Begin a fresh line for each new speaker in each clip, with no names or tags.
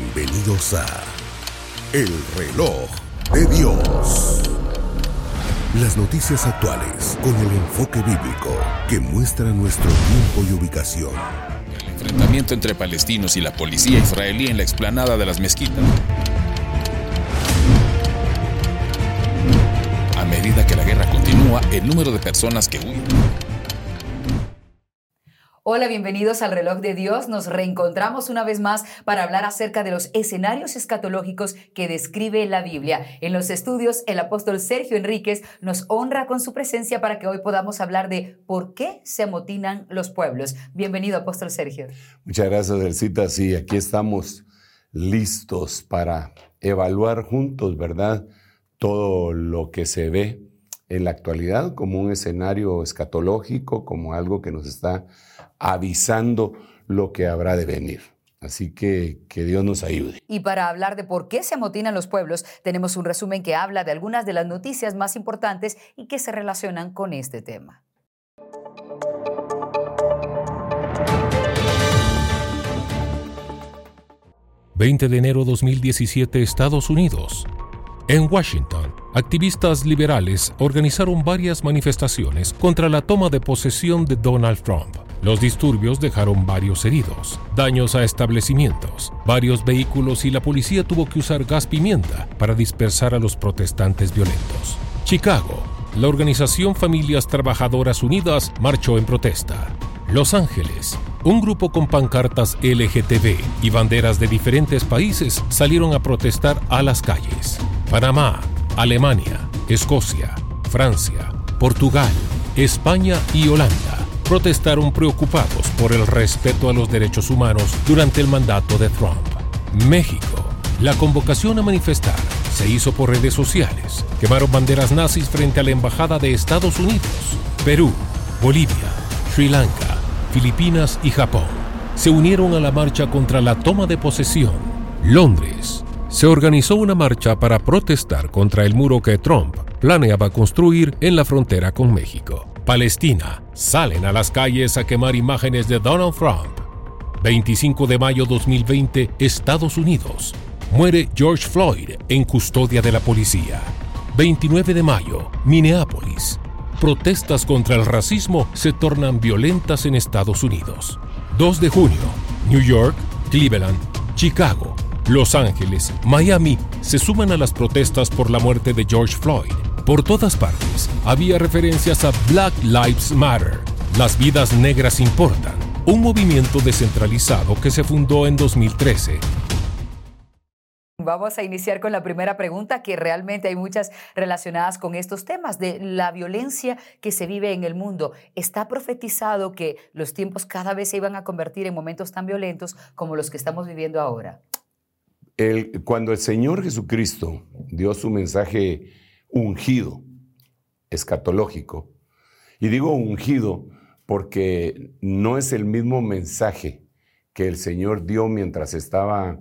Bienvenidos a El reloj de Dios. Las noticias actuales con el enfoque bíblico que muestra nuestro tiempo y ubicación.
El enfrentamiento entre palestinos y la policía israelí en la explanada de las mezquitas. A medida que la guerra continúa, el número de personas que huyen
Hola, bienvenidos al reloj de Dios. Nos reencontramos una vez más para hablar acerca de los escenarios escatológicos que describe la Biblia. En los estudios, el apóstol Sergio Enríquez nos honra con su presencia para que hoy podamos hablar de por qué se amotinan los pueblos. Bienvenido, apóstol Sergio.
Muchas gracias, Elcita. Sí, aquí estamos listos para evaluar juntos, ¿verdad? Todo lo que se ve en la actualidad como un escenario escatológico, como algo que nos está avisando lo que habrá de venir. Así que que Dios nos ayude.
Y para hablar de por qué se amotinan los pueblos, tenemos un resumen que habla de algunas de las noticias más importantes y que se relacionan con este tema.
...20 de enero 2017, Estados Unidos. En Washington, activistas liberales organizaron varias manifestaciones contra la toma de posesión de Donald Trump. Los disturbios dejaron varios heridos, daños a establecimientos, varios vehículos y la policía tuvo que usar gas pimienta para dispersar a los protestantes violentos. Chicago, la organización Familias Trabajadoras Unidas marchó en protesta. Los Ángeles, un grupo con pancartas LGTB y banderas de diferentes países salieron a protestar a las calles. Panamá, Alemania, Escocia, Francia, Portugal, España y Holanda protestaron preocupados por el respeto a los derechos humanos durante el mandato de Trump. México. La convocación a manifestar se hizo por redes sociales. Quemaron banderas nazis frente a la Embajada de Estados Unidos. Perú, Bolivia, Sri Lanka, Filipinas y Japón se unieron a la marcha contra la toma de posesión. Londres. Se organizó una marcha para protestar contra el muro que Trump planeaba construir en la frontera con México. Palestina salen a las calles a quemar imágenes de Donald Trump. 25 de mayo 2020, Estados Unidos. Muere George Floyd en custodia de la policía. 29 de mayo, Minneapolis. Protestas contra el racismo se tornan violentas en Estados Unidos. 2 de junio, New York, Cleveland, Chicago, Los Ángeles, Miami se suman a las protestas por la muerte de George Floyd. Por todas partes había referencias a Black Lives Matter, las vidas negras importan, un movimiento descentralizado que se fundó en 2013
Vamos a iniciar con la primera pregunta, que realmente hay muchas relacionadas con estos temas de la violencia que se vive en el mundo. ¿Está profetizado que los tiempos cada vez se iban a convertir en momentos tan violentos como los que estamos viviendo ahora?
El, cuando el Señor Jesucristo dio su mensaje ungido, escatológico. Y digo ungido porque no es el mismo mensaje que el Señor dio mientras estaba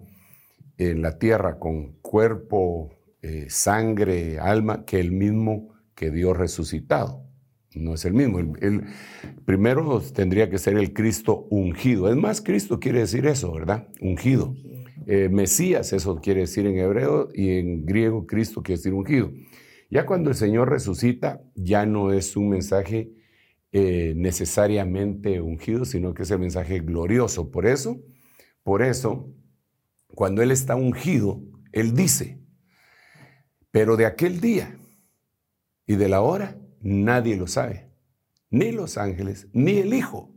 en la tierra con cuerpo, eh, sangre, alma, que el mismo que dio resucitado. No es el mismo. El, primero tendría que ser el Cristo ungido. Es más, Cristo quiere decir eso, ¿verdad? Ungido. Eh, Mesías, eso quiere decir en hebreo, y en griego Cristo quiere decir ungido. Ya cuando el Señor resucita, ya no es un mensaje eh, necesariamente ungido, sino que es el mensaje glorioso. Por eso, por eso, cuando Él está ungido, Él dice, pero de aquel día y de la hora, nadie lo sabe, ni los ángeles, ni el Hijo,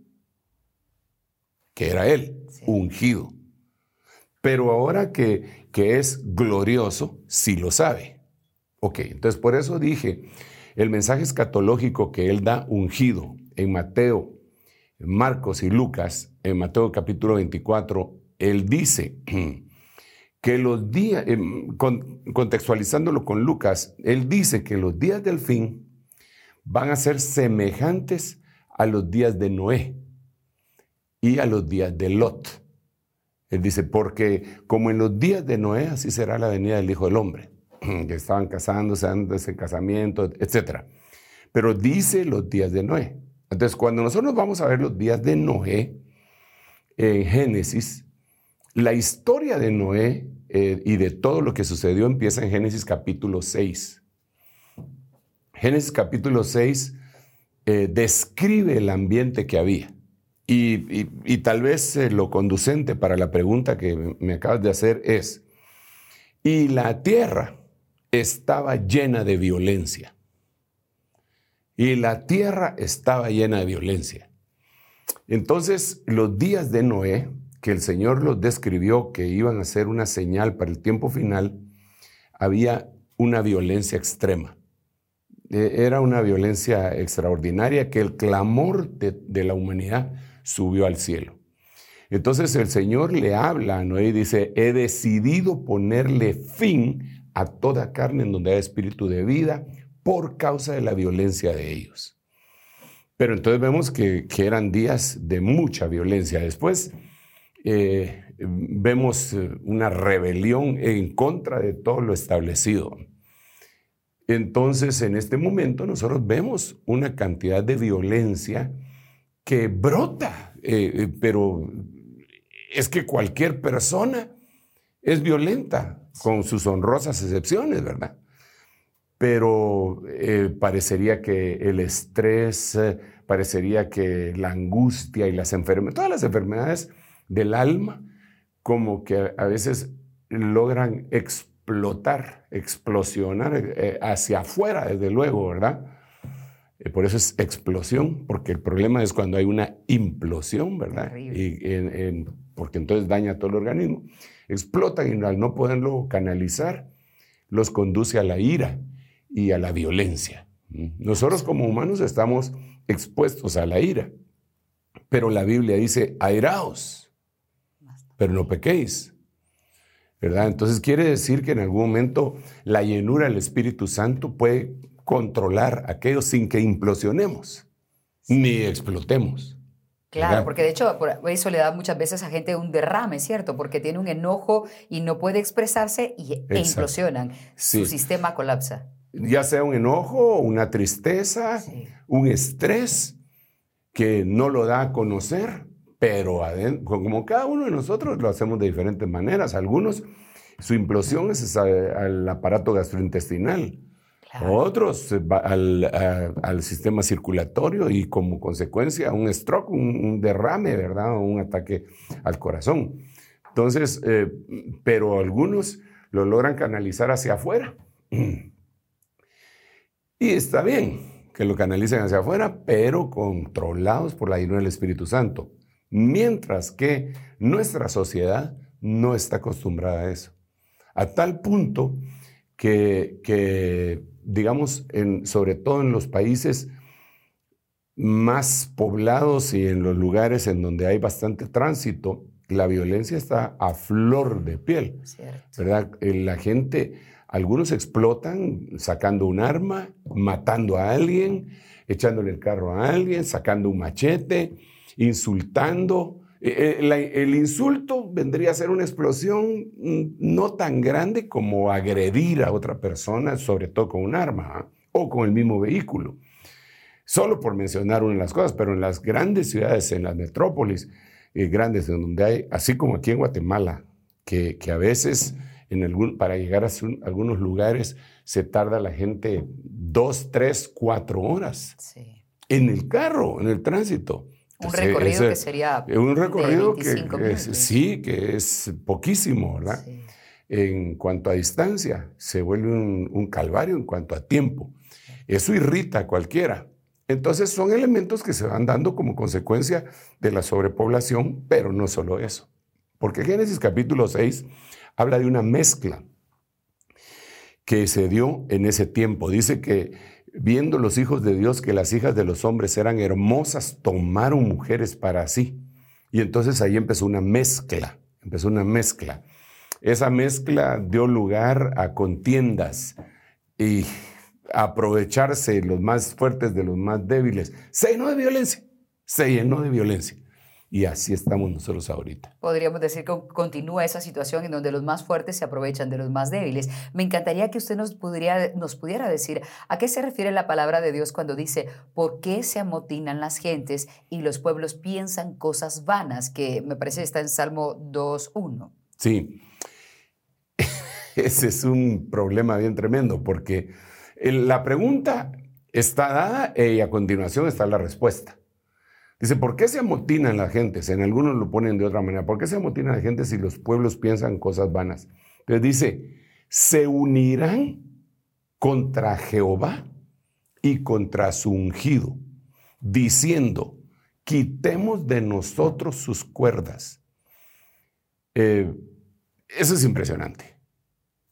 que era Él, ungido. Pero ahora que, que es glorioso, sí lo sabe. Ok, entonces por eso dije, el mensaje escatológico que él da ungido en Mateo, Marcos y Lucas, en Mateo capítulo 24, él dice que los días, em, contextualizándolo con Lucas, él dice que los días del fin van a ser semejantes a los días de Noé y a los días de Lot. Él dice, porque como en los días de Noé, así será la venida del Hijo del Hombre. que estaban casándose antes del casamiento, etc. Pero dice los días de Noé. Entonces, cuando nosotros vamos a ver los días de Noé en Génesis, La historia de Noé eh, y de todo lo que sucedió empieza en Génesis capítulo 6. Génesis capítulo 6 eh, describe el ambiente que había. Y, tal vez eh, lo conducente para la pregunta que me acabas de hacer es, y la tierra estaba llena de violencia. Y la tierra estaba llena de violencia. Entonces, los días de Noé, que el Señor los describió que iban a ser una señal para el tiempo final, había una violencia extrema. E, era una violencia extraordinaria que el clamor de, la humanidad subió al cielo. Entonces el Señor le habla a Noé y dice, he decidido ponerle fin a toda carne en donde hay espíritu de vida por causa de la violencia de ellos. Pero entonces vemos que, eran días de mucha violencia. Después eh, vemos eh, una rebelión en contra de todo lo establecido. Entonces, en este momento nosotros vemos una cantidad de violencia que brota, eh, pero es que cualquier persona es violenta, con sus honrosas excepciones, ¿verdad? Pero parecería que el estrés, parecería que la angustia y las enfermedades, todas las enfermedades del alma, como que a veces logran explotar, explosionar eh, hacia afuera, desde luego, ¿verdad? Eh, por eso es explosión, porque el problema es cuando hay una implosión, ¿verdad? Y porque entonces daña todo el organismo. Explotan y al no poderlo canalizar, los conduce a la ira y a la violencia. Nosotros como humanos estamos expuestos a la ira, pero la Biblia dice, airaos, pero no pequéis. ¿Verdad? Entonces quiere decir que en algún momento la llenura del Espíritu Santo puede controlar aquello sin que implosionemos ni explotemos.
Claro, porque de hecho eso le da muchas veces a gente un derrame, ¿cierto? Porque tiene un enojo y no puede expresarse y, e implosionan. Su sistema colapsa
ya sea un enojo, una tristeza, un estrés que no lo da a conocer, pero como cada uno de nosotros lo hacemos de diferentes maneras. Algunos, su implosión es al aparato gastrointestinal. Otros al, sistema circulatorio y como consecuencia un stroke, un, derrame, ¿verdad? Un ataque al corazón. Entonces, eh, pero algunos lo logran canalizar hacia afuera. Y está bien que lo canalicen hacia afuera, pero controlados por la ayuda del Espíritu Santo. Mientras que nuestra sociedad no está acostumbrada a eso. A tal punto que, digamos, en, sobre todo en los países más poblados y en los lugares en donde hay bastante tránsito, la violencia está a flor de piel. ¿verdad? Eh, la gente algunos explotan sacando un arma, matando a alguien, echándole el carro a alguien, sacando un machete, insultando. Eh, eh, el insulto vendría a ser una explosión mm, no tan grande como agredir a otra persona, sobre todo con un arma ¿ah? o con el mismo vehículo. Solo por mencionar una de las cosas, pero en las grandes ciudades, en las metrópolis eh, grandes, donde hay, así como aquí en Guatemala, que, que a veces para llegar a algunos lugares se tarda la gente dos, tres, cuatro horas. En el carro, en el tránsito.
Un recorrido que sería.
Un recorrido que, sí, que es poquísimo, ¿verdad? En cuanto a distancia, se vuelve un, un, calvario en cuanto a tiempo. Eso irrita a cualquiera. Entonces son elementos que se van dando como consecuencia de la sobrepoblación, pero no solo eso. Porque Génesis capítulo 6 habla de una mezcla que se dio en ese tiempo. Dice que viendo los hijos de Dios que las hijas de los hombres eran hermosas, tomaron mujeres para sí. Y entonces ahí empezó una mezcla, empezó una mezcla. Esa mezcla dio lugar a contiendas y aprovecharse los más fuertes de los más débiles. Se llenó de violencia, se llenó de violencia. Y así estamos nosotros ahorita.
Podríamos decir que continúa esa situación en donde los más fuertes se aprovechan de los más débiles. Me encantaría que usted nos pudiera, nos pudiera decir a qué se refiere la palabra de Dios cuando dice, ¿por qué se amotinan las gentes y los pueblos piensan cosas vanas? Que me parece está en Salmo 2.1.
Sí, ese es un problema bien tremendo porque la pregunta está dada y a continuación está la respuesta. Dice, ¿por qué se amotinan las gentes? En algunos lo ponen de otra manera. ¿Por qué se amotinan las gentes si los pueblos piensan cosas vanas? Entonces dice, se unirán contra Jehová y contra su ungido, diciendo, quitemos de nosotros sus cuerdas. Eh, eso es impresionante.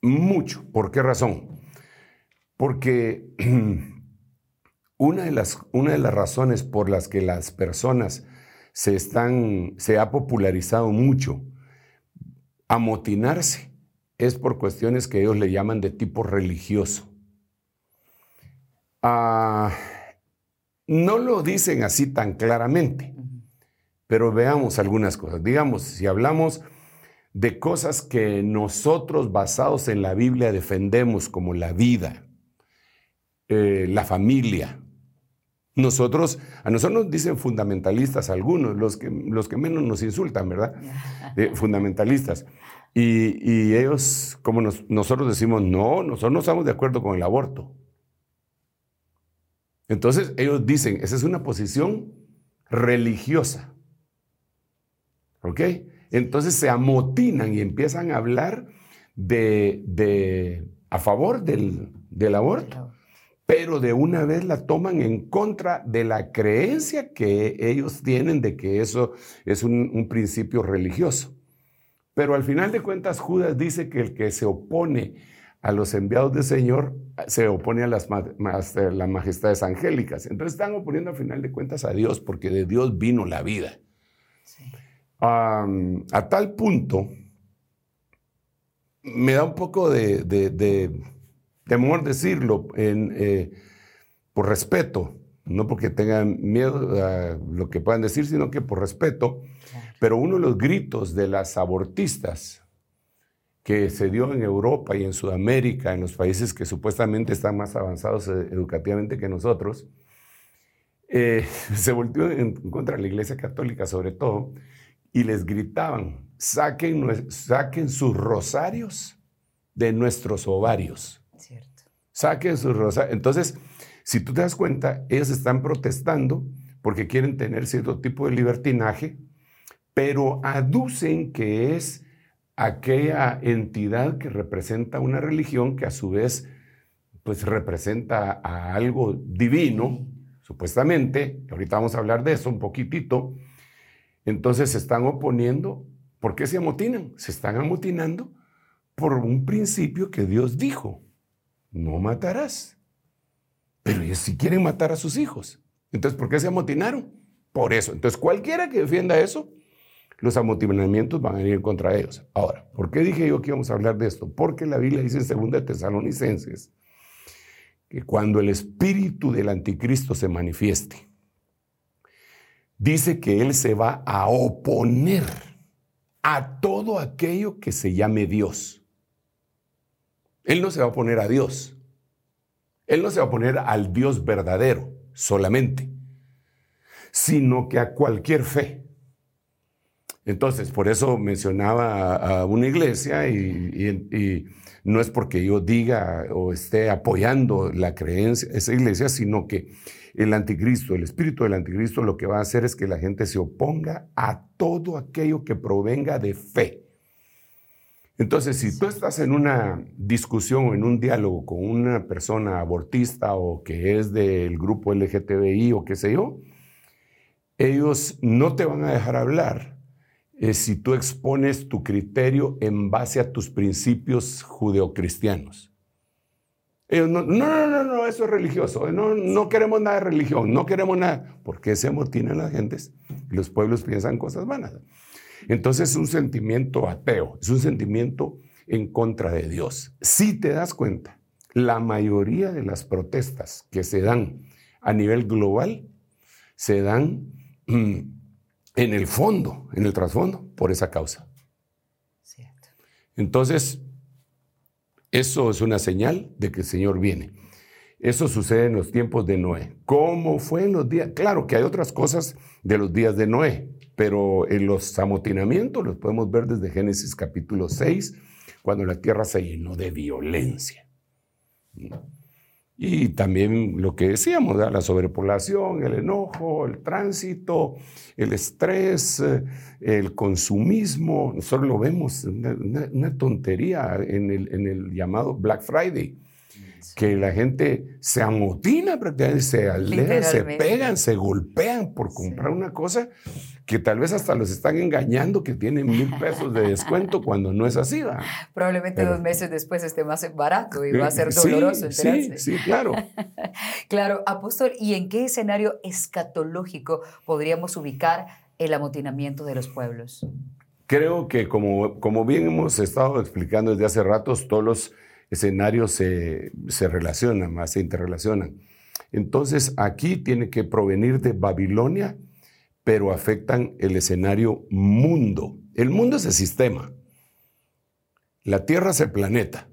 Mucho. ¿Por qué razón? Porque Una de, las, una de las razones por las que las personas se, están, se ha popularizado mucho amotinarse es por cuestiones que ellos le llaman de tipo religioso. Ah, no lo dicen así tan claramente, pero veamos algunas cosas. Digamos, si hablamos de cosas que nosotros basados en la Biblia defendemos como la vida, eh, la familia, nosotros, a nosotros nos dicen fundamentalistas algunos, los que, los que menos nos insultan, ¿verdad? Eh, fundamentalistas. Y, ellos, como nosotros decimos, no, nosotros no estamos de acuerdo con el aborto. Entonces ellos dicen, esa es una posición religiosa. ¿Ok? Entonces se amotinan y empiezan a hablar de, a favor del, del aborto pero de una vez la toman en contra de la creencia que ellos tienen de que eso es un, principio religioso. Pero al final de cuentas, Judas dice que el que se opone a los enviados del Señor se opone a las, las majestades angélicas. Entonces están oponiendo al final de cuentas a Dios, porque de Dios vino la vida. a tal punto, me da un poco de temor decirlo eh, por respeto, no porque tengan miedo a lo que puedan decir, sino que por respeto. Pero uno de los gritos de las abortistas que se dio en Europa y en Sudamérica, en los países que supuestamente están más avanzados eh, educativamente que nosotros, eh, se volvió en contra de la Iglesia Católica sobre todo, y les gritaban, saquen, saquen sus rosarios de nuestros ovarios. Saquen sus rosas. Entonces, si tú te das cuenta, ellos están protestando porque quieren tener cierto tipo de libertinaje, pero aducen que es aquella entidad que representa una religión que a su vez pues representa a algo divino, supuestamente, ahorita vamos a hablar de eso un poquitito, entonces se están oponiendo, ¿por qué se amotinan? Se están amotinando por un principio que Dios dijo no matarás. Pero ellos sí quieren matar a sus hijos. Entonces, ¿por qué se amotinaron? Por eso. Entonces, cualquiera que defienda eso, los amotinamientos van a ir contra ellos. Ahora, ¿por qué dije yo que íbamos a hablar de esto? Porque la Biblia dice en 2 Tesalonicenses que cuando el espíritu del anticristo se manifieste, dice que él se va a oponer a todo aquello que se llame Dios. Él no se va a poner a Dios. Él no se va a poner al Dios verdadero solamente, sino que a cualquier fe. Entonces, por eso mencionaba a, una iglesia y, no es porque yo diga o esté apoyando la creencia, esa iglesia, sino que el anticristo, el espíritu del anticristo lo que va a hacer es que la gente se oponga a todo aquello que provenga de fe. Entonces, si tú estás en una discusión o en un diálogo con una persona abortista o que es del grupo LGTBI o qué sé yo, ellos no te van a dejar hablar eh, si tú expones tu criterio en base a tus principios judeocristianos. Ellos no, no, no, no, eso es religioso, no, no queremos nada de religión, no queremos nada, porque se amotinan las gentes y los pueblos piensan cosas vanas. Entonces es un sentimiento ateo, es un sentimiento en contra de Dios. Si te das cuenta, la mayoría de las protestas que se dan a nivel global se dan mm, en el fondo, en el trasfondo, por esa causa.
Cierto.
Entonces, eso es una señal de que el Señor viene. Eso sucede en los tiempos de Noé. ¿Cómo fue en los días? Claro que hay otras cosas de los días de Noé, pero en los amotinamientos los podemos ver desde Génesis capítulo 6, cuando la tierra se llenó de violencia. Y también lo que decíamos, la sobrepoblación, el enojo, el tránsito, el estrés, eh, el consumismo. Nosotros lo vemos, una, tontería en el, en el, llamado Black Friday, que la gente se amotina prácticamente, se alejan, se pegan, se golpean por comprar una cosa que tal vez hasta los están engañando que tienen mil pesos de descuento cuando no es así.
Probablemente dos meses después esté más barato y va a ser doloroso
sí, Sí, claro.
claro, apóstol, ¿y en qué escenario escatológico podríamos ubicar el amotinamiento de los pueblos?
Creo que como, como bien hemos estado explicando desde hace ratos, todos los escenarios se, se relacionan, más se interrelacionan. Entonces aquí tiene que provenir de Babilonia, pero afectan el escenario mundo. El mundo es el sistema. La Tierra es el planeta.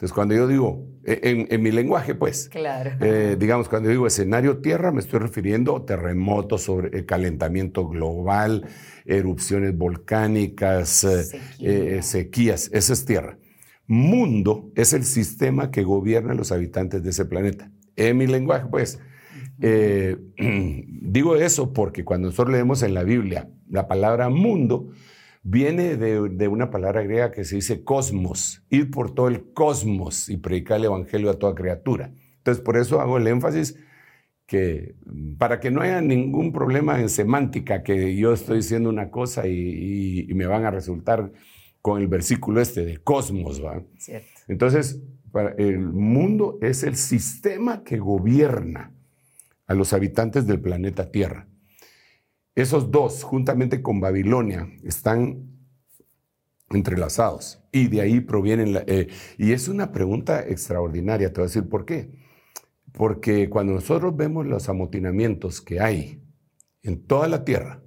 Entonces, cuando yo digo, e, en, mi lenguaje, pues,
claro.
Eh, digamos, cuando digo escenario Tierra, me estoy refiriendo a terremotos, sobre el calentamiento global, erupciones volcánicas, eh, eh, sequías. Esa es Tierra. Mundo es el sistema que gobierna a los habitantes de ese planeta. En mi lenguaje, pues, eh, digo eso porque cuando nosotros leemos en la Biblia la palabra mundo, viene de, una palabra griega que se dice cosmos, ir por todo el cosmos y predicar el Evangelio a toda criatura. Entonces, por eso hago el énfasis que para que no haya ningún problema en semántica, que yo estoy diciendo una cosa y, me van a resultar con el versículo este de cosmos, ¿va? Entonces, el mundo es el sistema que gobierna a los habitantes del planeta Tierra. Esos dos, juntamente con Babilonia, están entrelazados y de ahí provienen... Eh, y es una pregunta extraordinaria, te voy a decir por qué. Porque cuando nosotros vemos los amotinamientos que hay en toda la Tierra,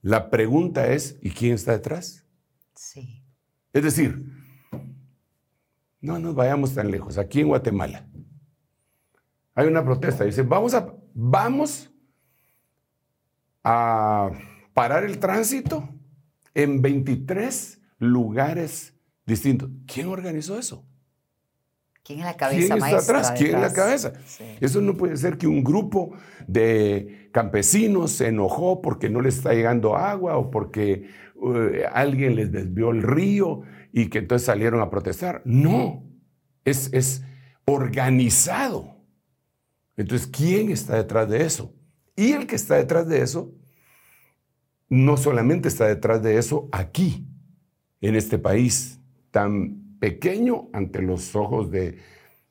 la pregunta es, ¿y quién está detrás?
Sí.
Es decir, no nos vayamos tan lejos, aquí en Guatemala hay una protesta. Dice, vamos a, vamos a parar el tránsito en 23 lugares distintos. ¿Quién organizó eso?
¿Quién es la cabeza
¿Quién está atrás? ¿Quién es la cabeza? Eso no puede ser que un grupo de campesinos se enojó porque no les está llegando agua o porque eh, alguien les desvió el río y que entonces salieron a protestar. No, es, es organizado. Entonces, ¿quién está detrás de eso? Y el que está detrás de eso, no solamente está detrás de eso aquí, en este país tan pequeño ante los ojos de,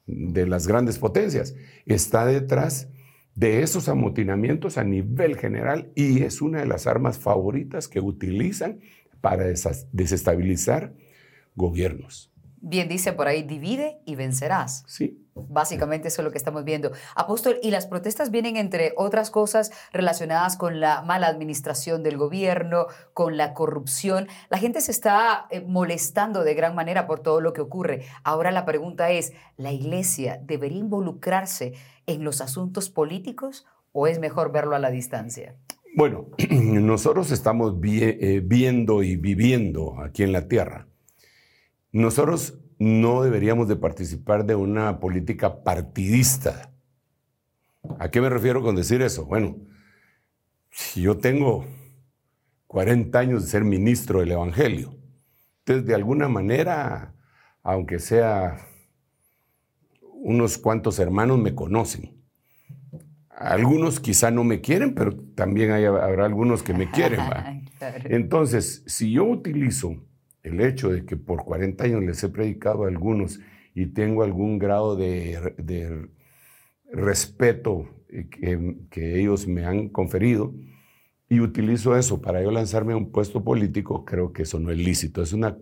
las grandes potencias, está detrás de esos amotinamientos a nivel general y es una de las armas favoritas que utilizan para desestabilizar gobiernos.
Bien dice por ahí, divide y vencerás.
Sí.
Básicamente eso es lo que estamos viendo. Apóstol, y las protestas vienen entre otras cosas relacionadas con la mala administración del gobierno, con la corrupción. La gente se está eh, molestando de gran manera por todo lo que ocurre. Ahora la pregunta es, ¿la iglesia debería involucrarse en los asuntos políticos o es mejor verlo a la distancia?
Bueno, nosotros estamos eh, viendo y viviendo aquí en la tierra nosotros no deberíamos de participar de una política partidista. ¿A qué me refiero con decir eso? Bueno, si yo tengo 40 años de ser ministro del Evangelio, entonces de alguna manera, aunque sea unos cuantos hermanos me conocen. Algunos quizá no me quieren, pero también habrá algunos que me quieren. Entonces, si yo utilizo el hecho de que por 40 años les he predicado a algunos y tengo algún grado de, respeto que, ellos me han conferido y utilizo eso para yo lanzarme a un puesto político, creo que eso no es lícito. Es una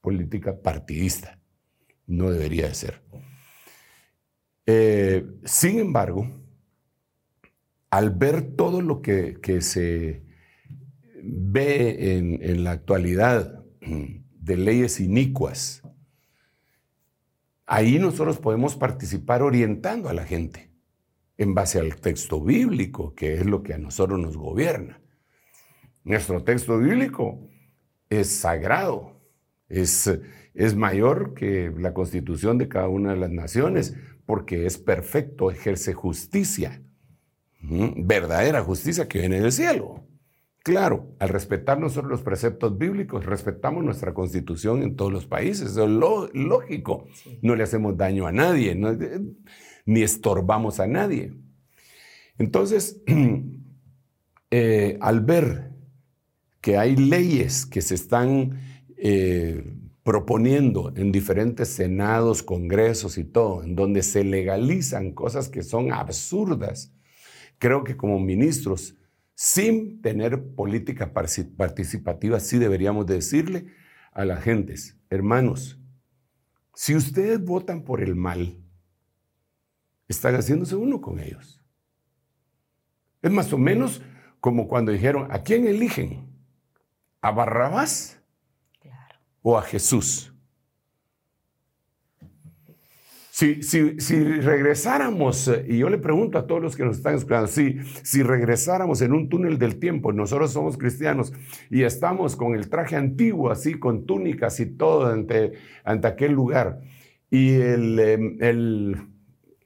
política partidista. No debería de ser. Eh, sin embargo, al ver todo lo que se ve en, la actualidad de leyes inicuas, ahí nosotros podemos participar orientando a la gente en base al texto bíblico, que es lo que a nosotros nos gobierna. Nuestro texto bíblico es sagrado, es, es mayor que la constitución de cada una de las naciones, porque es perfecto, ejerce justicia, verdadera justicia que viene del cielo. Claro, al respetar nosotros los preceptos bíblicos, respetamos nuestra constitución en todos los países, es lógico. No le hacemos daño a nadie, ni estorbamos a nadie. Entonces, eh, al ver que hay leyes que se están eh, proponiendo en diferentes senados, congresos y todo, en donde se legalizan cosas que son absurdas, creo que como ministros sin tener política participativa, sí deberíamos decirle a las gentes, hermanos, si ustedes votan por el mal, están haciéndose uno con ellos. Es más o menos como cuando dijeron, ¿a quién eligen? ¿A Barrabás o a Jesús? Si, regresáramos, eh, y yo le pregunto a todos los que nos están escuchando, si, si regresáramos en un túnel del tiempo, nosotros somos cristianos y estamos con el traje antiguo, así, con túnicas y todo ante, ante aquel lugar, y el, em, el,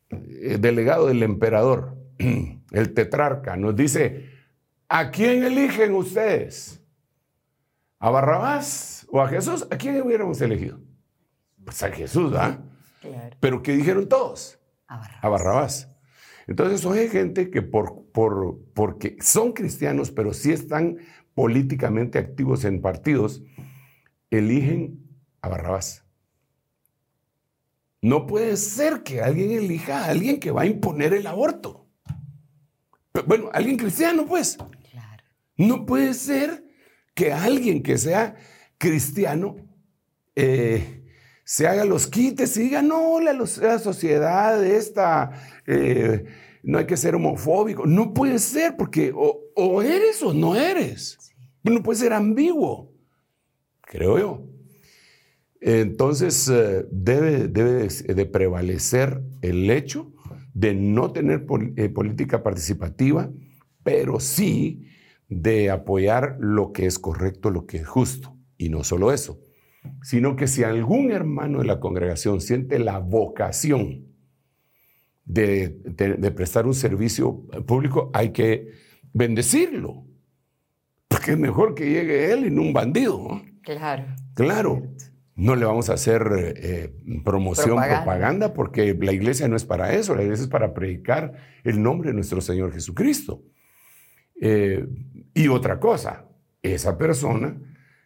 el delegado del emperador, el tetrarca, nos dice, ¿a quién eligen ustedes? ¿A Barrabás o a Jesús? ¿A quién hubiéramos elegido? Pues a Jesús, ¿ah? Pero ¿qué dijeron todos? A Barrabás. Entonces, son gente que por, por, porque son cristianos, pero sí están políticamente activos en partidos, eligen a Barrabás. No puede ser que alguien elija a alguien que va a imponer el aborto. Bueno, alguien cristiano, pues. No puede ser que alguien que sea cristiano eh, se haga los quites y diga, no, la, la sociedad esta, eh, no hay que ser homofóbico. No puede ser, porque o, eres o no eres. No puede ser ambiguo, creo yo. Entonces, eh, debe, debe de prevalecer el hecho de no tener eh, política participativa, pero sí de apoyar lo que es correcto, lo que es justo. Y no solo eso, sino que si algún hermano de la congregación siente la vocación de, prestar un servicio público, hay que bendecirlo, porque es mejor que llegue él y no un bandido.
Claro.
Claro. No le vamos a hacer eh, promoción, propaganda. porque la iglesia no es para eso, la iglesia es para predicar el nombre de nuestro Señor Jesucristo. Eh, y otra cosa, esa persona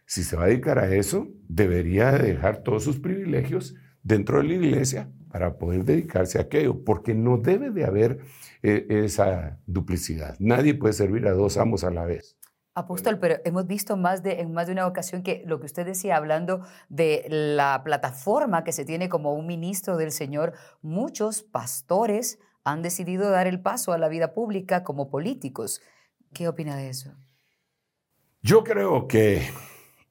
si se va a dedicar a eso, debería dejar todos sus privilegios dentro de la iglesia para poder dedicarse a aquello, porque no debe de haber eh, esa duplicidad. Nadie puede servir a dos amos a la vez.
Apóstol, pero hemos visto más de, en más de una ocasión que lo que usted decía, hablando de la plataforma que se tiene como un ministro del Señor, muchos pastores han decidido dar el paso a la vida pública como políticos. ¿Qué opina de eso?
Yo creo que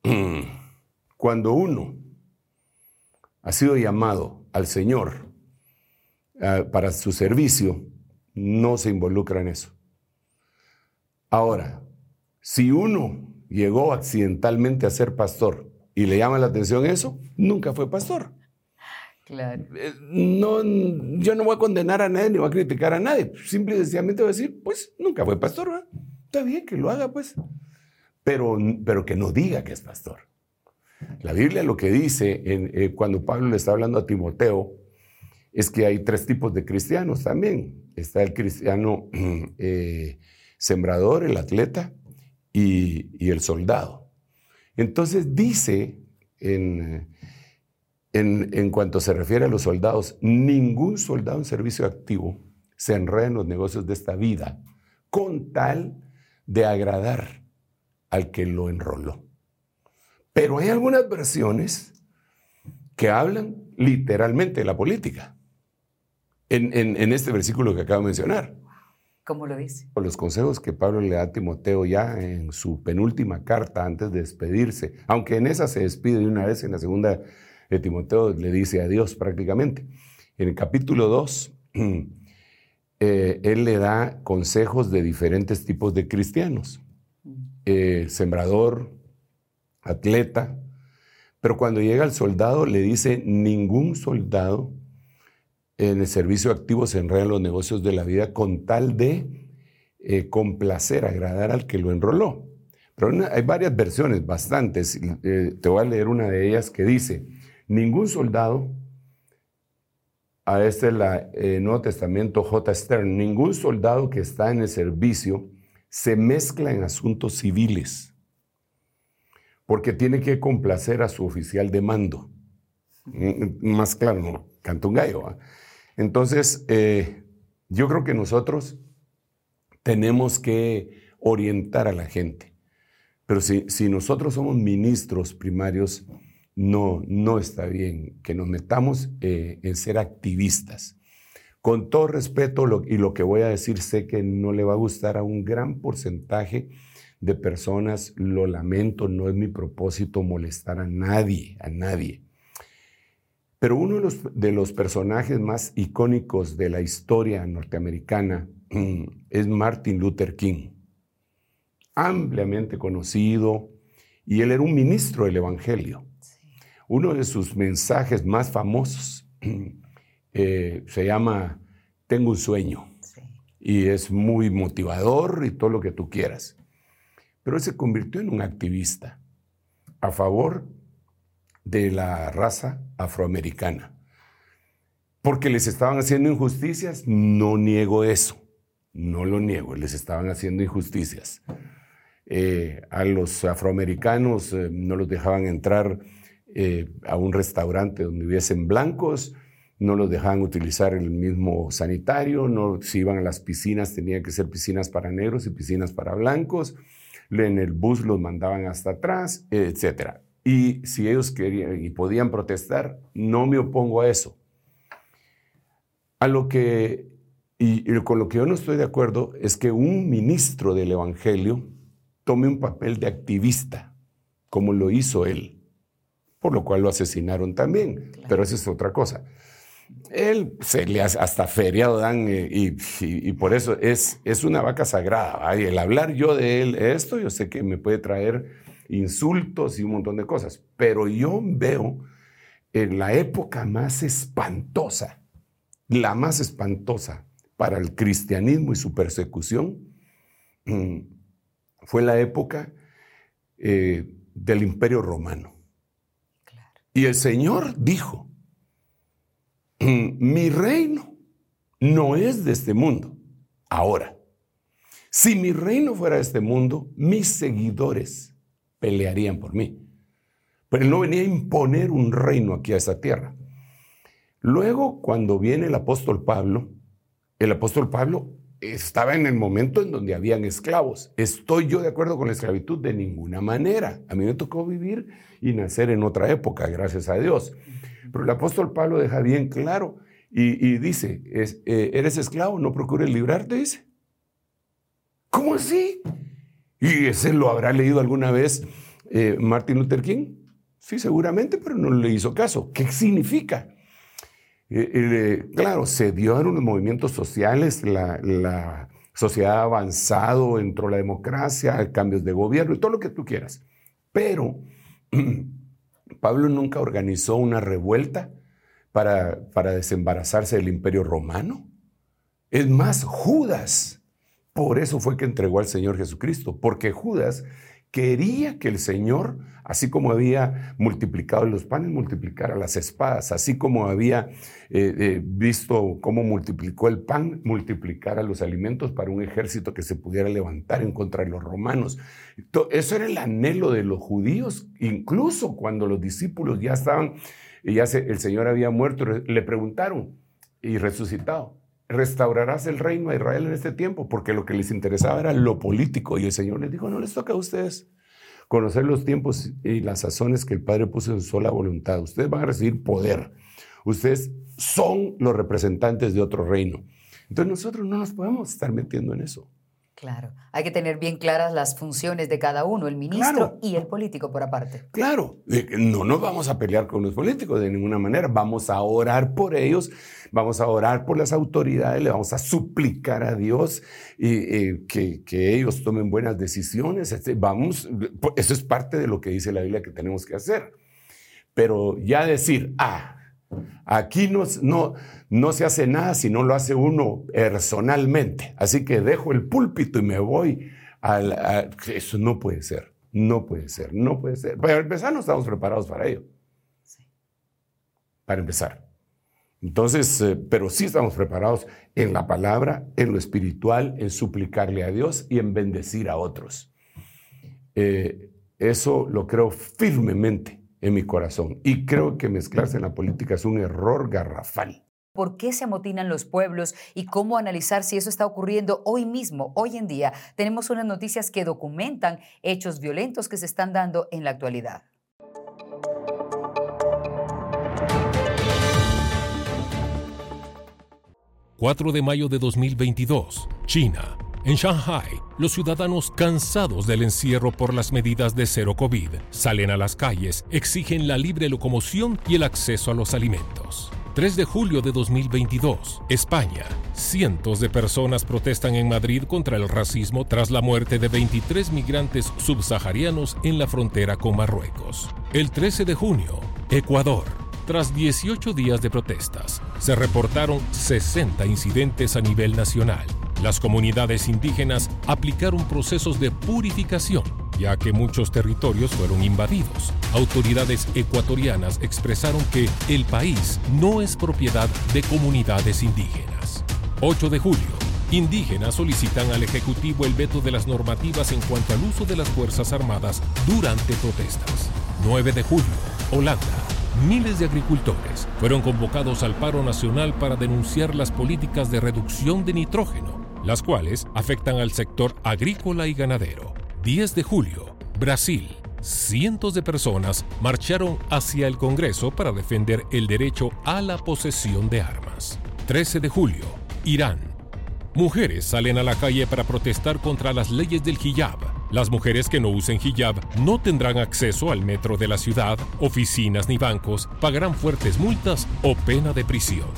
Cuando uno ha sido llamado al Señor ah, para su servicio, no se involucra en eso. Ahora, si uno llegó accidentalmente a ser pastor y le llama la atención eso, nunca fue pastor.
Claro.
Eh, no, yo no voy a condenar a nadie ni voy a criticar a nadie. Simple y sencillamente voy a decir, pues nunca fue pastor. Está bien que lo haga, pues pero, que no diga que es pastor. La Biblia lo que dice eh, cuando Pablo le está hablando a Timoteo es que hay tres tipos de cristianos también. Está el cristiano eh, sembrador, el atleta y, el soldado. Entonces dice en, en, en, cuanto se refiere a los soldados, ningún soldado en servicio activo se enreda en los negocios de esta vida con tal de agradar al que lo enroló. Pero hay algunas versiones que hablan literalmente de la política en, este versículo que acabo de mencionar.
¿Cómo lo dice?
Los consejos que Pablo le da a Timoteo ya en su penúltima carta antes de despedirse, aunque en esa se despide de una vez, en la segunda de Timoteo le dice adiós prácticamente. En el capítulo 2, eh, él le da consejos de diferentes tipos de cristianos. Eh, sembrador, atleta, pero cuando llega el soldado le dice, ningún soldado en el servicio activo se enreda en los negocios de la vida con tal de eh, complacer, agradar al que lo enroló. Pero hay varias versiones, bastantes. Eh, te voy a leer una de ellas que dice, ningún soldado, a este es el Nuevo Testamento J. Stern, ningún soldado que está en el servicio se mezcla en asuntos civiles, porque tiene que complacer a su oficial de mando. Mm, más claro, no, canta un gallo. Entonces, eh, yo creo que nosotros tenemos que orientar a la gente. Pero si, nosotros somos ministros primarios, no, no está bien que nos metamos eh, en ser activistas. Con todo respeto, y lo que voy a decir, sé que no le va a gustar a un gran porcentaje de personas, lo lamento, no es mi propósito molestar a nadie, a nadie. Pero uno de los, personajes más icónicos de la historia norteamericana mm, es Martin Luther King, ampliamente conocido, y él era un ministro del Evangelio. Uno de sus mensajes más famosos eh, se llama Tengo un sueño, y es muy motivador y todo lo que tú quieras. Pero él se convirtió en un activista a favor de la raza afroamericana. Porque les estaban haciendo injusticias, no niego eso, no lo niego, les estaban haciendo injusticias. Eh, a los afroamericanos eh, no los dejaban entrar eh, a un restaurante donde hubiesen blancos, no los dejaban utilizar el mismo sanitario, no, si iban a las piscinas tenían que ser piscinas para negros y piscinas para blancos, en el bus los mandaban hasta atrás, etc. Y si ellos querían y podían protestar, no me opongo a eso. A lo que, y, con lo que yo no estoy de acuerdo es que un ministro del Evangelio tome un papel de activista, como lo hizo él, por lo cual lo asesinaron también, pero eso es otra cosa. Él se le hasta feriado dan eh, y, por eso es, es una vaca sagrada. el hablar yo de él, esto, yo sé que me puede traer insultos y un montón de cosas. Pero yo veo en la época más espantosa, la más espantosa para el cristianismo y su persecución, mm, fue la época eh, del imperio romano. Y el Señor dijo, mi reino no es de este mundo. Ahora, si mi reino fuera de este mundo, mis seguidores pelearían por mí. Pero él no venía a imponer un reino aquí a esta tierra. Luego, cuando viene el apóstol Pablo, el apóstol Pablo estaba en el momento en donde habían esclavos. ¿Estoy yo de acuerdo con la esclavitud? De ninguna manera. A mí me tocó vivir y nacer en otra época, gracias a Dios. Pero el apóstol Pablo deja bien claro y, dice, eh, ¿eres esclavo? No procures librarte, dice. ¿Cómo así? ¿Y ese lo habrá leído alguna vez eh, Martin Luther King? Sí, seguramente, pero no le hizo caso. ¿Qué significa? Eh, claro, se dio en los movimientos sociales, la, sociedad ha avanzado, entró la democracia, cambios de gobierno y todo lo que tú quieras. Pero Pablo nunca organizó una revuelta para, para desembarazarse del imperio romano. Es más, Judas por eso fue que entregó al Señor Jesucristo, porque Judas quería que el Señor, así como había multiplicado los panes, multiplicara las espadas, así como había eh, eh, visto cómo multiplicó el pan, multiplicara los alimentos para un ejército que se pudiera levantar en contra de los romanos. Eso era el anhelo de los judíos, incluso cuando los discípulos ya estaban, ya el Señor había muerto, le preguntaron y resucitado restaurarás el reino de Israel en este tiempo, porque lo que les interesaba era lo político. Y el Señor les dijo, no les toca a ustedes conocer los tiempos y las sazones que el Padre puso en su sola voluntad. Ustedes van a recibir poder. Ustedes son los representantes de otro reino. Entonces nosotros no nos podemos estar metiendo en eso.
Claro, hay que tener bien claras las funciones de cada uno, el ministro y el político por aparte.
Claro, no nos vamos a pelear con los políticos de ninguna manera, vamos a orar por ellos, vamos a orar por las autoridades, le vamos a suplicar a Dios y, que, que, ellos tomen buenas decisiones. Este, vamos, eso es parte de lo que dice la Biblia que tenemos que hacer. Pero ya decir, ah, Aquí no, no, no, se hace nada si no lo hace uno personalmente. Así que dejo el púlpito y me voy a, Eso no puede ser, no puede ser, no puede ser. Para empezar, no estamos preparados para ello. Para empezar. Entonces, eh, pero sí estamos preparados en la palabra, en lo espiritual, en suplicarle a Dios y en bendecir a otros. Eh, eso lo creo firmemente en mi corazón. Y creo que mezclarse en la política es un error garrafal.
¿Por qué se amotinan los pueblos y cómo analizar si eso está ocurriendo hoy mismo, hoy en día? Tenemos unas noticias que documentan hechos violentos que se están dando en la actualidad.
...4 de mayo de 2022... ...China en Shanghai, los ciudadanos cansados del encierro por las medidas de cero COVID salen a las calles, exigen la libre locomoción y el acceso a los alimentos. 3 de julio de 2022, España. Cientos de personas protestan en Madrid contra el racismo tras la muerte de 23 migrantes subsaharianos en la frontera con Marruecos. El 13 de junio, Ecuador. Tras 18 días de protestas, se reportaron 60 incidentes a nivel nacional las comunidades indígenas aplicaron procesos de purificación, ya que muchos territorios fueron invadidos. Autoridades ecuatorianas expresaron que el país no es propiedad de comunidades indígenas. 8 de julio. Indígenas solicitan al Ejecutivo el veto de las normativas en cuanto al uso de las Fuerzas Armadas durante protestas. 9 de julio. Holanda. Miles de agricultores fueron convocados al paro nacional para denunciar las políticas de reducción de nitrógeno las cuales afectan al sector agrícola y ganadero. 10 de julio, Brasil. Cientos de personas marcharon hacia el Congreso para defender el derecho a la posesión de armas. 13 de julio, Irán. Mujeres salen a la calle para protestar contra las leyes del hijab. Las mujeres que no usen hijab no tendrán acceso al metro de la ciudad, oficinas ni bancos, pagarán fuertes multas o pena de prisión.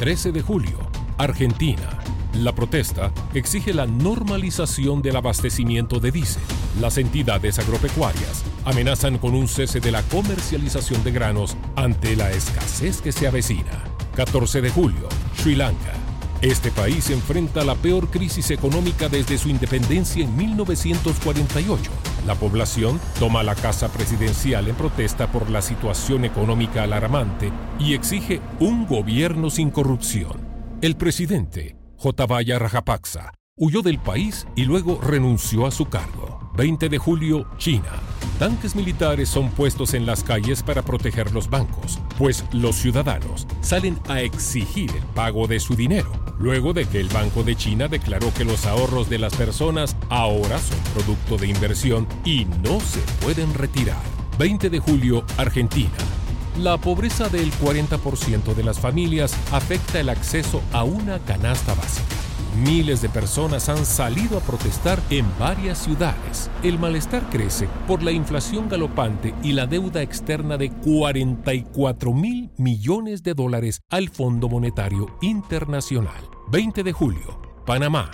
13 de julio, Argentina. La protesta exige la normalización del abastecimiento de diésel. Las entidades agropecuarias amenazan con un cese de la comercialización de granos ante la escasez que se avecina. 14 de julio, Sri Lanka. Este país enfrenta la peor crisis económica desde su independencia en 1948. La población toma la casa presidencial en protesta por la situación económica alarmante y exige un gobierno sin corrupción. El presidente J. Rajapaksa, huyó del país y luego renunció a su cargo. 20 de julio, China. Tanques militares son puestos en las calles para proteger los bancos, pues los ciudadanos salen a exigir el pago de su dinero, luego de que el Banco de China declaró que los ahorros de las personas ahora son producto de inversión y no se pueden retirar. 20 de julio, Argentina. La pobreza del 40% de las familias afecta el acceso a una canasta básica. Miles de personas han salido a protestar en varias ciudades. El malestar crece por la inflación galopante y la deuda externa de 44 mil millones de dólares al Fondo Monetario Internacional. 20 de julio, Panamá.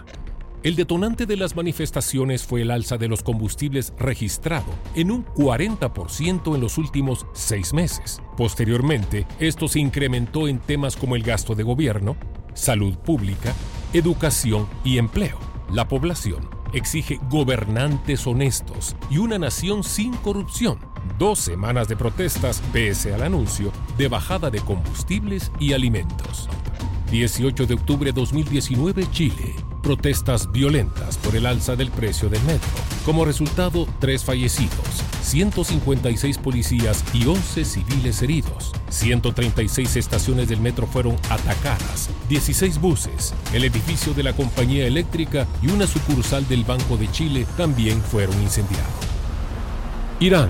El detonante de las manifestaciones fue el alza de los combustibles registrado en un 40% en los últimos seis meses. Posteriormente, esto se incrementó en temas como el gasto de gobierno, salud pública, educación y empleo. La población exige gobernantes honestos y una nación sin corrupción. Dos semanas de protestas pese al anuncio de bajada de combustibles y alimentos. 18 de octubre de 2019, Chile protestas violentas por el alza del precio del metro. Como resultado, tres fallecidos, 156 policías y 11 civiles heridos. 136 estaciones del metro fueron atacadas, 16 buses, el edificio de la compañía eléctrica y una sucursal del Banco de Chile también fueron incendiados. Irán.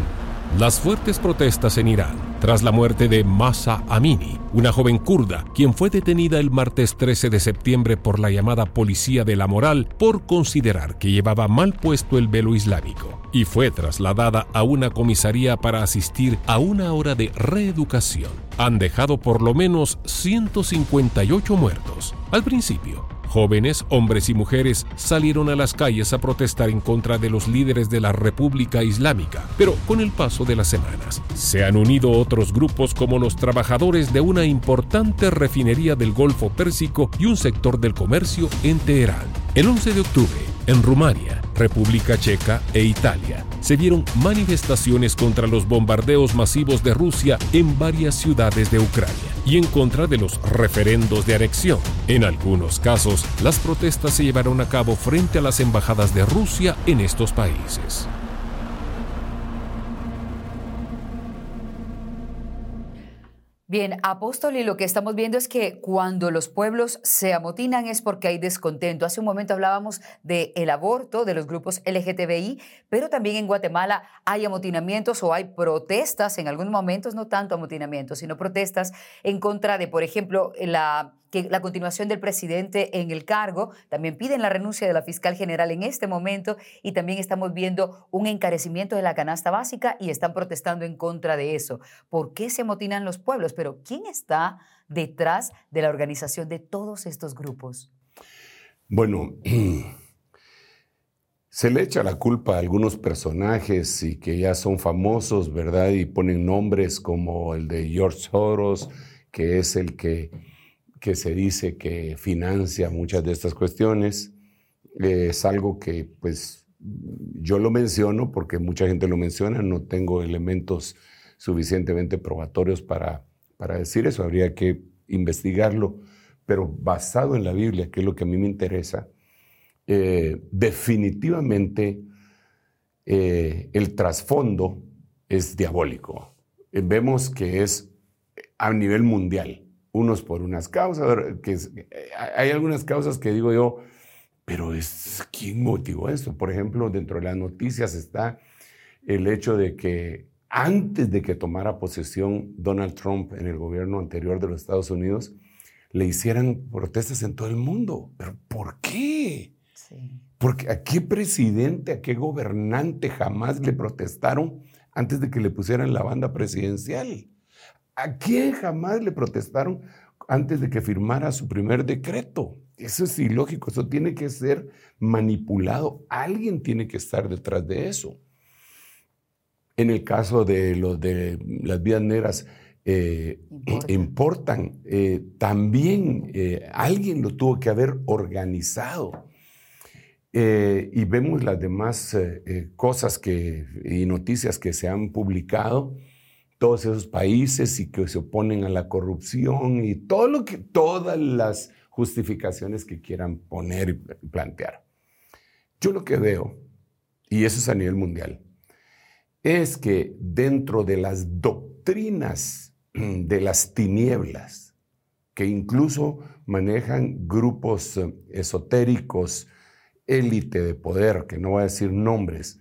Las fuertes protestas en Irán tras la muerte de Masa Amini, una joven kurda, quien fue detenida el martes 13 de septiembre por la llamada Policía de la Moral por considerar que llevaba mal puesto el velo islámico y fue trasladada a una comisaría para asistir a una hora de reeducación. Han dejado por lo menos 158 muertos. Al principio, Jóvenes, hombres y mujeres salieron a las calles a protestar en contra de los líderes de la República Islámica, pero con el paso de las semanas se han unido otros grupos como los trabajadores de una importante refinería del Golfo Pérsico y un sector del comercio en Teherán. El 11 de octubre, en Rumania, República Checa e Italia se dieron manifestaciones contra los bombardeos masivos de Rusia en varias ciudades de Ucrania y en contra de los referendos de anexión. En algunos casos, las protestas se llevaron a cabo frente a las embajadas de Rusia en estos países.
Bien, apóstol, y lo que estamos viendo es que cuando los pueblos se amotinan es porque hay descontento. Hace un momento hablábamos del el aborto, de los grupos LGTBI, pero también en Guatemala hay amotinamientos o hay protestas, en algunos momentos no tanto amotinamientos, sino protestas en contra de, por ejemplo, la que la continuación del presidente en el cargo. También piden la renuncia de la fiscal general en este momento y también estamos viendo un encarecimiento de la canasta básica y están protestando en contra de eso. ¿Por qué se amotinan los pueblos? Pero ¿quién está detrás de la organización de todos estos grupos?
Bueno, se le echa la culpa a algunos personajes y que ya son famosos, ¿verdad? Y ponen nombres como el de George Soros, que es el que que se dice que financia muchas de estas cuestiones. es algo que pues yo lo menciono porque mucha gente lo menciona, no tengo elementos suficientemente probatorios para, para decir eso, habría que investigarlo, pero basado en la Biblia, que es lo que a mí me interesa, eh, definitivamente eh, el trasfondo es diabólico. vemos que es a nivel mundial unos por unas causas, que eh, hay algunas causas que digo yo, pero es, ¿quién motivó esto? Por ejemplo, dentro de las noticias está el hecho de que antes de que tomara posesión Donald Trump en el gobierno anterior de los Estados Unidos, le hicieran protestas en todo el mundo. ¿Pero por qué? Porque a qué presidente, a qué gobernante jamás le protestaron antes de que le pusieran la banda presidencial? ¿A quién jamás le protestaron antes de que firmara su primer decreto? Eso es ilógico, eso tiene que ser manipulado. Alguien tiene que estar detrás de eso. En el caso de, los de las vías negras, eh, importan. Eh, también eh, alguien lo tuvo que haber organizado. y vemos las demás cosas que, y noticias que se han publicado todos esos países y que se oponen a la corrupción y todo lo que, todas las justificaciones que quieran poner y plantear. Yo lo que veo, y eso es a nivel mundial, es que dentro de las doctrinas de las tinieblas, que incluso manejan grupos eh, esotéricos, élite de poder, que no voy a decir nombres,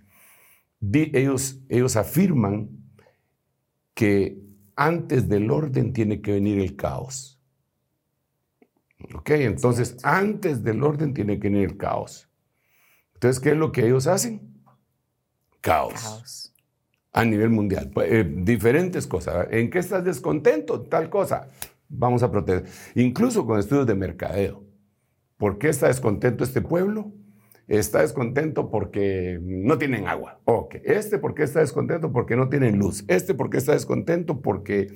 ellos, ellos afirman que antes del orden tiene que venir el caos. ¿Ok? Entonces, antes del orden tiene que venir el caos. Entonces, ¿qué es lo que ellos hacen? Caos. A nivel mundial. Pues, eh, diferentes cosas. ¿En qué estás descontento? Tal cosa. Vamos a proteger. Incluso con estudios de mercadeo. ¿Por qué está descontento este pueblo? Está descontento porque no tienen agua. Ok, este porque está descontento porque no tienen luz. Este porque está descontento porque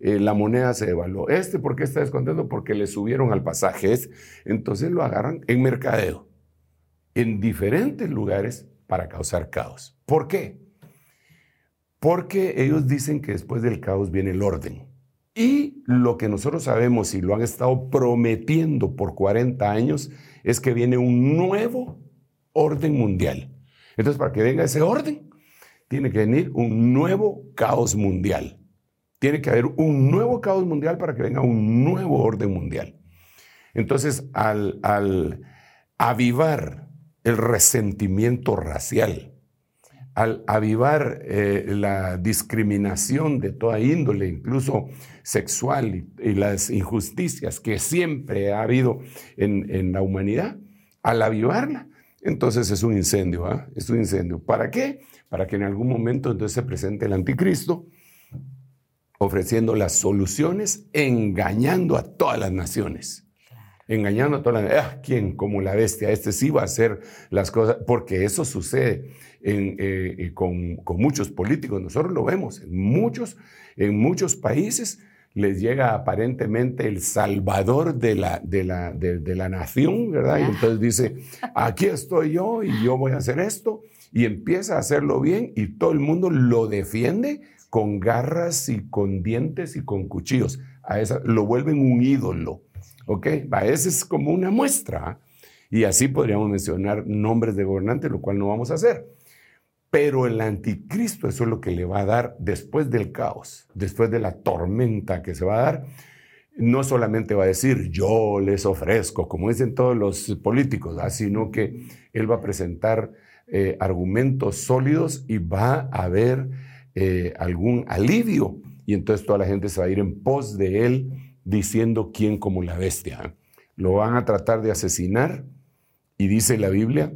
eh, la moneda se devaluó. Este porque está descontento porque le subieron al pasaje. Entonces lo agarran en mercadeo, en diferentes lugares para causar caos. ¿Por qué? Porque ellos dicen que después del caos viene el orden. Y lo que nosotros sabemos y lo han estado prometiendo por 40 años es que viene un nuevo orden mundial. Entonces, para que venga ese orden, tiene que venir un nuevo caos mundial. Tiene que haber un nuevo caos mundial para que venga un nuevo orden mundial. Entonces, al, avivar el resentimiento racial, al avivar eh, la discriminación de toda índole, incluso sexual, y, las injusticias que siempre ha habido en, la humanidad, al avivarla, entonces es un incendio, ¿ah? es un incendio. ¿Para qué? Para que en algún momento entonces se presente el anticristo ofreciendo las soluciones, engañando a todas las naciones engañando a todas las... Ah, ¿Quién? Como la bestia, este sí va a hacer las cosas, porque eso sucede eh, con, muchos políticos, nosotros lo vemos, en muchos, en muchos países les llega aparentemente el salvador de la, de la, de, la nación, ¿verdad? Y entonces dice, aquí estoy yo y yo voy a hacer esto, y empieza a hacerlo bien y todo el mundo lo defiende con garras y con dientes y con cuchillos. A esa, lo vuelven un ídolo. ¿Ok? Esa es como una muestra. Y así podríamos mencionar nombres de gobernantes, lo cual no vamos a hacer. Pero el anticristo, eso es lo que le va a dar después del caos, después de la tormenta que se va a dar. No solamente va a decir, yo les ofrezco, como dicen todos los políticos, sino que él va a presentar eh, argumentos sólidos y va a haber eh, algún alivio. Y entonces toda la gente se va a ir en pos de él diciendo quién como la bestia. Lo van a tratar de asesinar y dice la Biblia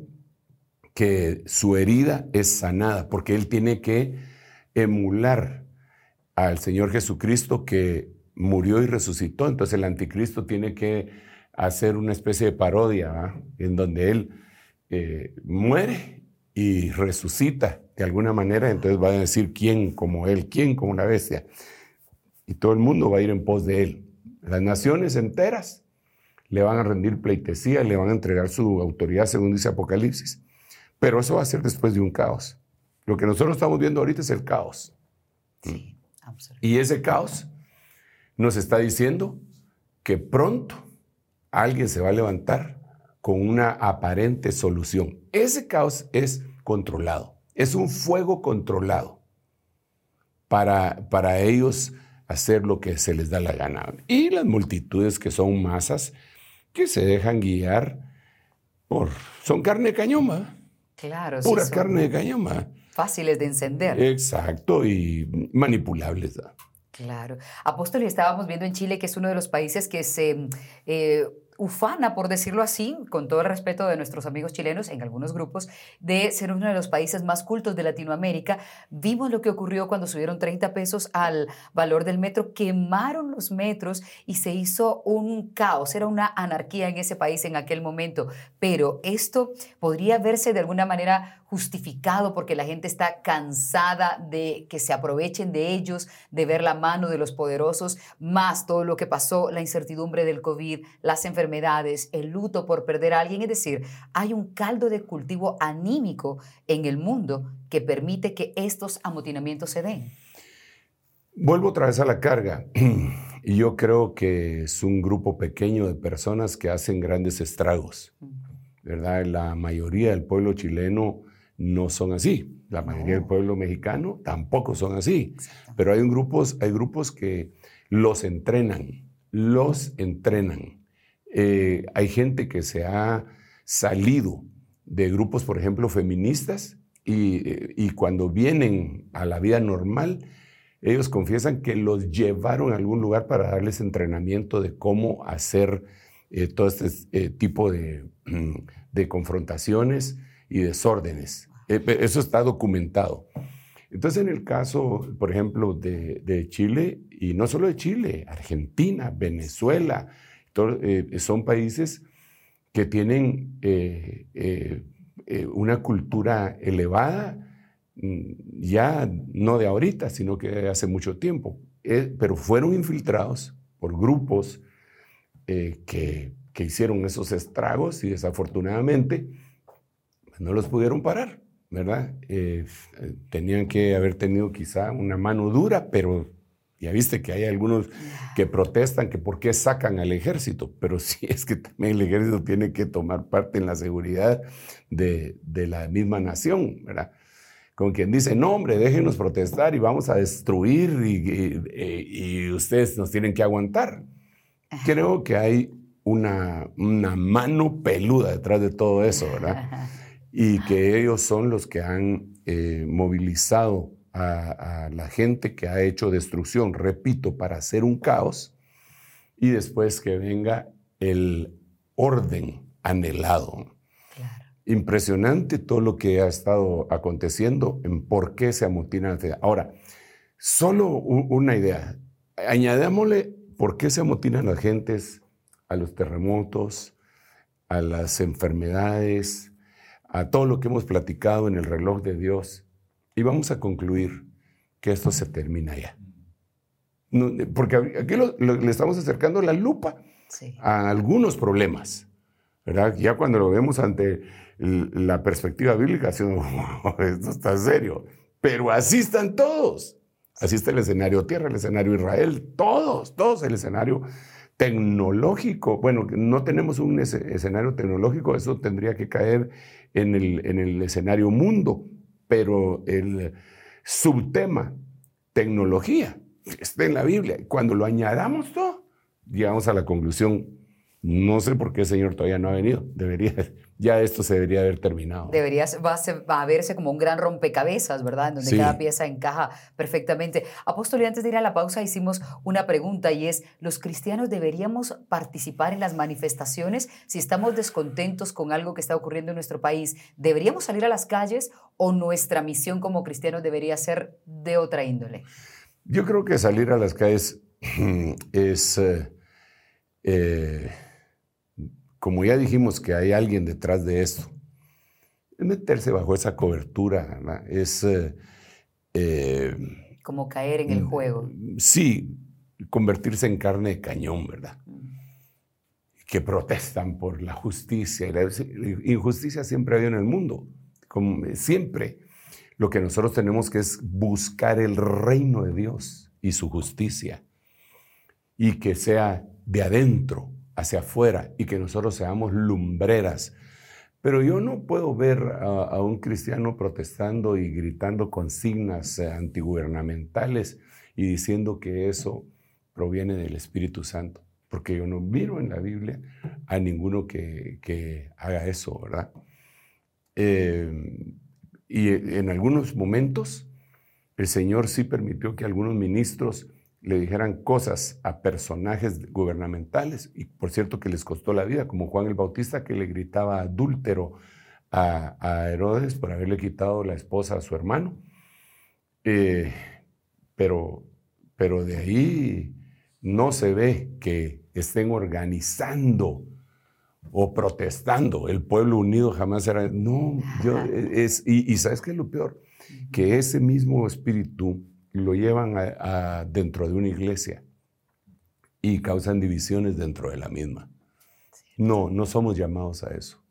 que su herida es sanada porque él tiene que emular al Señor Jesucristo que murió y resucitó. Entonces el anticristo tiene que hacer una especie de parodia en donde él eh, muere y resucita de alguna manera. Entonces va a decir quién como él, quién como la bestia. Y todo el mundo va a ir en pos de él. Las naciones enteras le van a rendir pleitesía, le van a entregar su autoridad, según dice Apocalipsis. Pero eso va a ser después de un caos. Lo que nosotros estamos viendo ahorita es el caos. Sí, y ese caos nos está diciendo que pronto alguien se va a levantar con una aparente solución. Ese caos es controlado, es un fuego controlado para, para ellos hacer lo que se les da la gana. Y las multitudes que son masas que se dejan guiar por... Son carne cañoma.
Claro,
Pura carne de cañoma.
Fáciles de encender.
Exacto, y manipulables.
Claro. Apóstol, estábamos viendo en Chile que es uno de los países que se... Eh, ufana, por decirlo así, con todo el respeto de nuestros amigos chilenos en algunos grupos, de ser uno de los países más cultos de Latinoamérica. Vimos lo que ocurrió cuando subieron 30 pesos al valor del metro, quemaron los metros y se hizo un caos, era una anarquía en ese país en aquel momento. Pero esto podría verse de alguna manera justificado porque la gente está cansada de que se aprovechen de ellos, de ver la mano de los poderosos, más todo lo que pasó, la incertidumbre del COVID, las enfermedades, el luto por perder a alguien. Es decir, hay un caldo de cultivo anímico en el mundo que permite que estos amotinamientos se den.
Vuelvo otra vez a la carga. Y yo creo que es un grupo pequeño de personas que hacen grandes estragos. ¿verdad? La mayoría del pueblo chileno no son así. La mayoría del pueblo mexicano tampoco son así. Pero hay, grupos, hay grupos que los entrenan, los entrenan. Eh, hay gente que se ha salido de grupos, por ejemplo, feministas, y, eh, y, cuando vienen a la vida normal, ellos confiesan que los llevaron a algún lugar para darles entrenamiento de cómo hacer eh, todo este tipo de, de confrontaciones y desórdenes. Eh, eso está documentado. Entonces, en el caso, por ejemplo, de, Chile, y no solo de Chile, Argentina, Venezuela, eh, son países que tienen eh, una cultura elevada, mm, ya no de ahorita, sino que de hace mucho tiempo, pero fueron infiltrados por grupos que, que hicieron esos estragos y desafortunadamente no los pudieron parar, ¿verdad? Eh, tenían que haber tenido quizá una mano dura, pero ya viste que hay algunos que protestan que por qué sacan al ejército, pero sí es que también el ejército tiene que tomar parte en la seguridad de, la misma nación, ¿verdad? Con quien dice, no hombre, déjenos protestar y vamos a destruir y, ustedes nos tienen que aguantar. Creo que hay una, una mano peluda detrás de todo eso, ¿verdad? Y que ellos son los que han eh, movilizado a, a la gente que ha hecho destrucción, repito, para hacer un caos y después que venga el orden anhelado.
Claro.
Impresionante todo lo que ha estado aconteciendo en por qué se amotinan. Ahora, solo una idea. Añadámosle por qué se amotinan las gentes a los terremotos, a las enfermedades, a todo lo que hemos platicado en el reloj de Dios. Y vamos a concluir que esto se termina ya. No, porque aquí lo- lo- le estamos acercando la lupa
Sí.
a algunos problemas, ¿verdad? Ya cuando lo vemos ante la perspectiva bíblica, "Wow, esto está serio. Pero así están todos. Así está el escenario tierra, el escenario Israel, todos, todos el escenario tecnológico. Bueno, no tenemos un escenario tecnológico, eso tendría que caer en el, en el escenario mundo, pero el subtema, tecnología, está en la Biblia. Cuando lo añadamos todo, llegamos a la conclusión, no sé por qué el Señor todavía no ha venido. Debería, ya esto se debería haber terminado.
Debería va a, ser- va a verse como un gran rompecabezas, ¿verdad? En donde
Sí.
cada pieza encaja perfectamente. Apóstol, y antes de ir a la pausa hicimos una pregunta y es, ¿los cristianos deberíamos participar en las manifestaciones? Si estamos descontentos con algo que está ocurriendo en nuestro país, ¿deberíamos salir a las calles o nuestra misión como cristianos debería ser de otra índole?
Yo creo que salir a las calles es, eh, eh, como ya dijimos que hay alguien detrás de esto, es meterse bajo esa cobertura, ¿verdad? es, eh, eh,
Como caer en el juego.
sí, convertirse en carne de cañón, ¿verdad? Que protestan por la justicia. y La injusticia siempre ha habido en el mundo, como siempre. Lo que nosotros tenemos que es buscar el reino de Dios y su justicia. Y que sea de adentro hacia afuera y que nosotros seamos lumbreras. Pero yo no puedo ver a, un cristiano protestando y gritando consignas eh, antigubernamentales y diciendo que eso proviene del Espíritu Santo. Porque yo no miro en la Biblia a ninguno que, que haga eso, ¿verdad? Eh, y en algunos momentos el Señor sí permitió que algunos ministros le dijeran cosas a personajes gubernamentales, y por cierto que les costó la vida, como Juan el Bautista que le gritaba adúltero a, a Herodes por haberle quitado la esposa a su hermano. Eh, pero, pero de ahí no se ve que estén organizando o protestando. El pueblo unido jamás era. No, yo, es, y, y ¿sabes qué es lo peor? Que ese mismo espíritu lo llevan a, a dentro de una iglesia y causan divisiones dentro de la misma. No, no somos llamados a eso.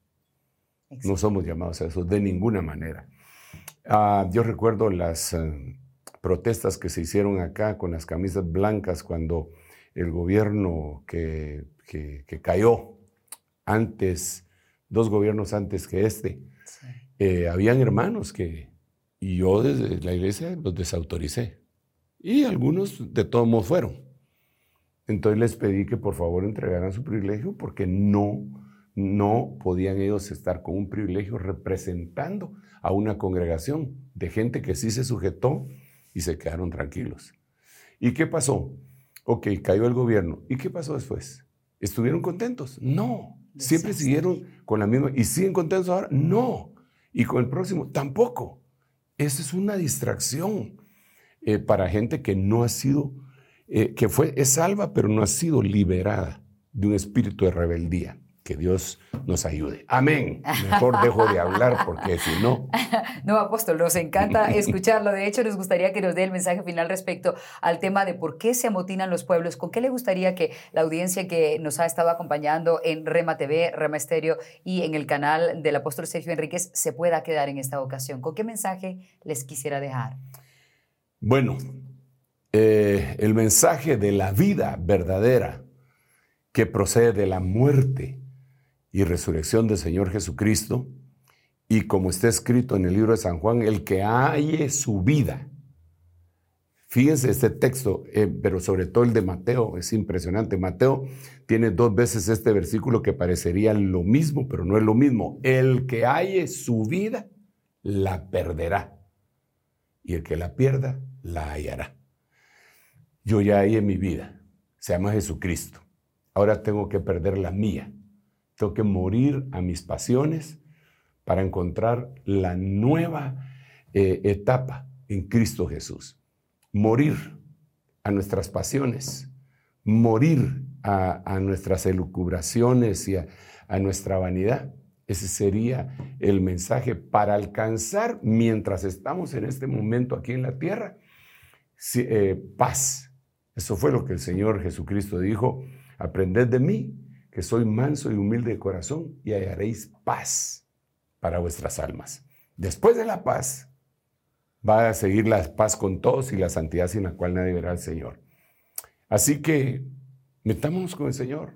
No somos llamados a eso de ninguna manera. Ah, yo recuerdo las eh, protestas que se hicieron acá con las camisas blancas cuando el gobierno que, que- que cayó antes, dos gobiernos antes que este,
Sí.
eh, habían hermanos que, y yo desde la iglesia los desautoricé. Y algunos de todos modos fueron. Entonces les pedí que por favor entregaran su privilegio porque no, no podían ellos estar con un privilegio representando a una congregación de gente que sí se sujetó y se quedaron tranquilos. ¿Y qué pasó? Ok, cayó el gobierno. ¿Y qué pasó después? ¿Estuvieron contentos? No. Siempre siguieron con la misma. ¿Y siguen contentos ahora? No. ¿Y con el próximo? Tampoco. Esa es una distracción eh, para gente que no ha sido, eh, que fue, es salva, pero no ha sido liberada de un espíritu de rebeldía. Que Dios nos ayude. Amén. Mejor dejo de hablar porque si no,
No, apóstol, nos encanta escucharlo. De hecho, nos gustaría que nos dé el mensaje final respecto al tema de por qué se amotinan los pueblos. ¿Con qué le gustaría que la audiencia que nos ha estado acompañando en Rema TV, Rema Estéreo y en el canal del apóstol Sergio Enríquez se pueda quedar en esta ocasión? ¿Con qué mensaje les quisiera dejar?
Bueno, eh, el mensaje de la vida verdadera que procede de la muerte y resurrección del Señor Jesucristo, y como está escrito en el libro de San Juan, el que halle su vida, Fíjense este texto, eh, pero sobre todo el de Mateo, es impresionante. Mateo tiene dos veces este versículo que parecería lo mismo, pero no es lo mismo. El que halle su vida, la perderá. Y el que la pierda, la hallará. Yo ya hallé mi vida, se llama Jesucristo. Ahora tengo que perder la mía. Tengo que morir a mis pasiones para encontrar la nueva eh, etapa en Cristo Jesús. Morir a nuestras pasiones, morir a, nuestras elucubraciones y a, nuestra vanidad. Ese sería el mensaje para alcanzar, mientras estamos en este momento aquí en la tierra, eh, paz. Eso fue lo que el Señor Jesucristo dijo, aprended de mí, que soy manso y humilde de corazón, y hallaréis paz para vuestras almas. Después de la paz, va a seguir la paz con todos y la santidad sin la cual nadie verá al Señor. Así que metámonos con el Señor,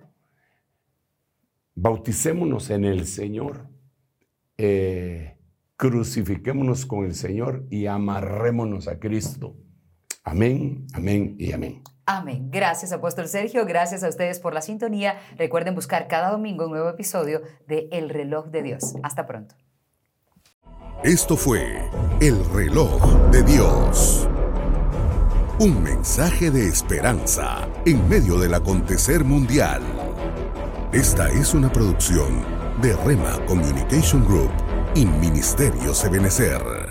bauticémonos en el Señor, eh, crucifiquémonos con el Señor y amarrémonos a Cristo. Amén, amén y amén.
Amén. Gracias, apóstol Sergio. Gracias a ustedes por la sintonía. Recuerden buscar cada domingo un nuevo episodio de El reloj de Dios. Hasta pronto.
Esto fue El reloj de Dios. Un mensaje de esperanza en medio del acontecer mundial. Esta es una producción de Rema Communication Group y Ministerio Sebenecer.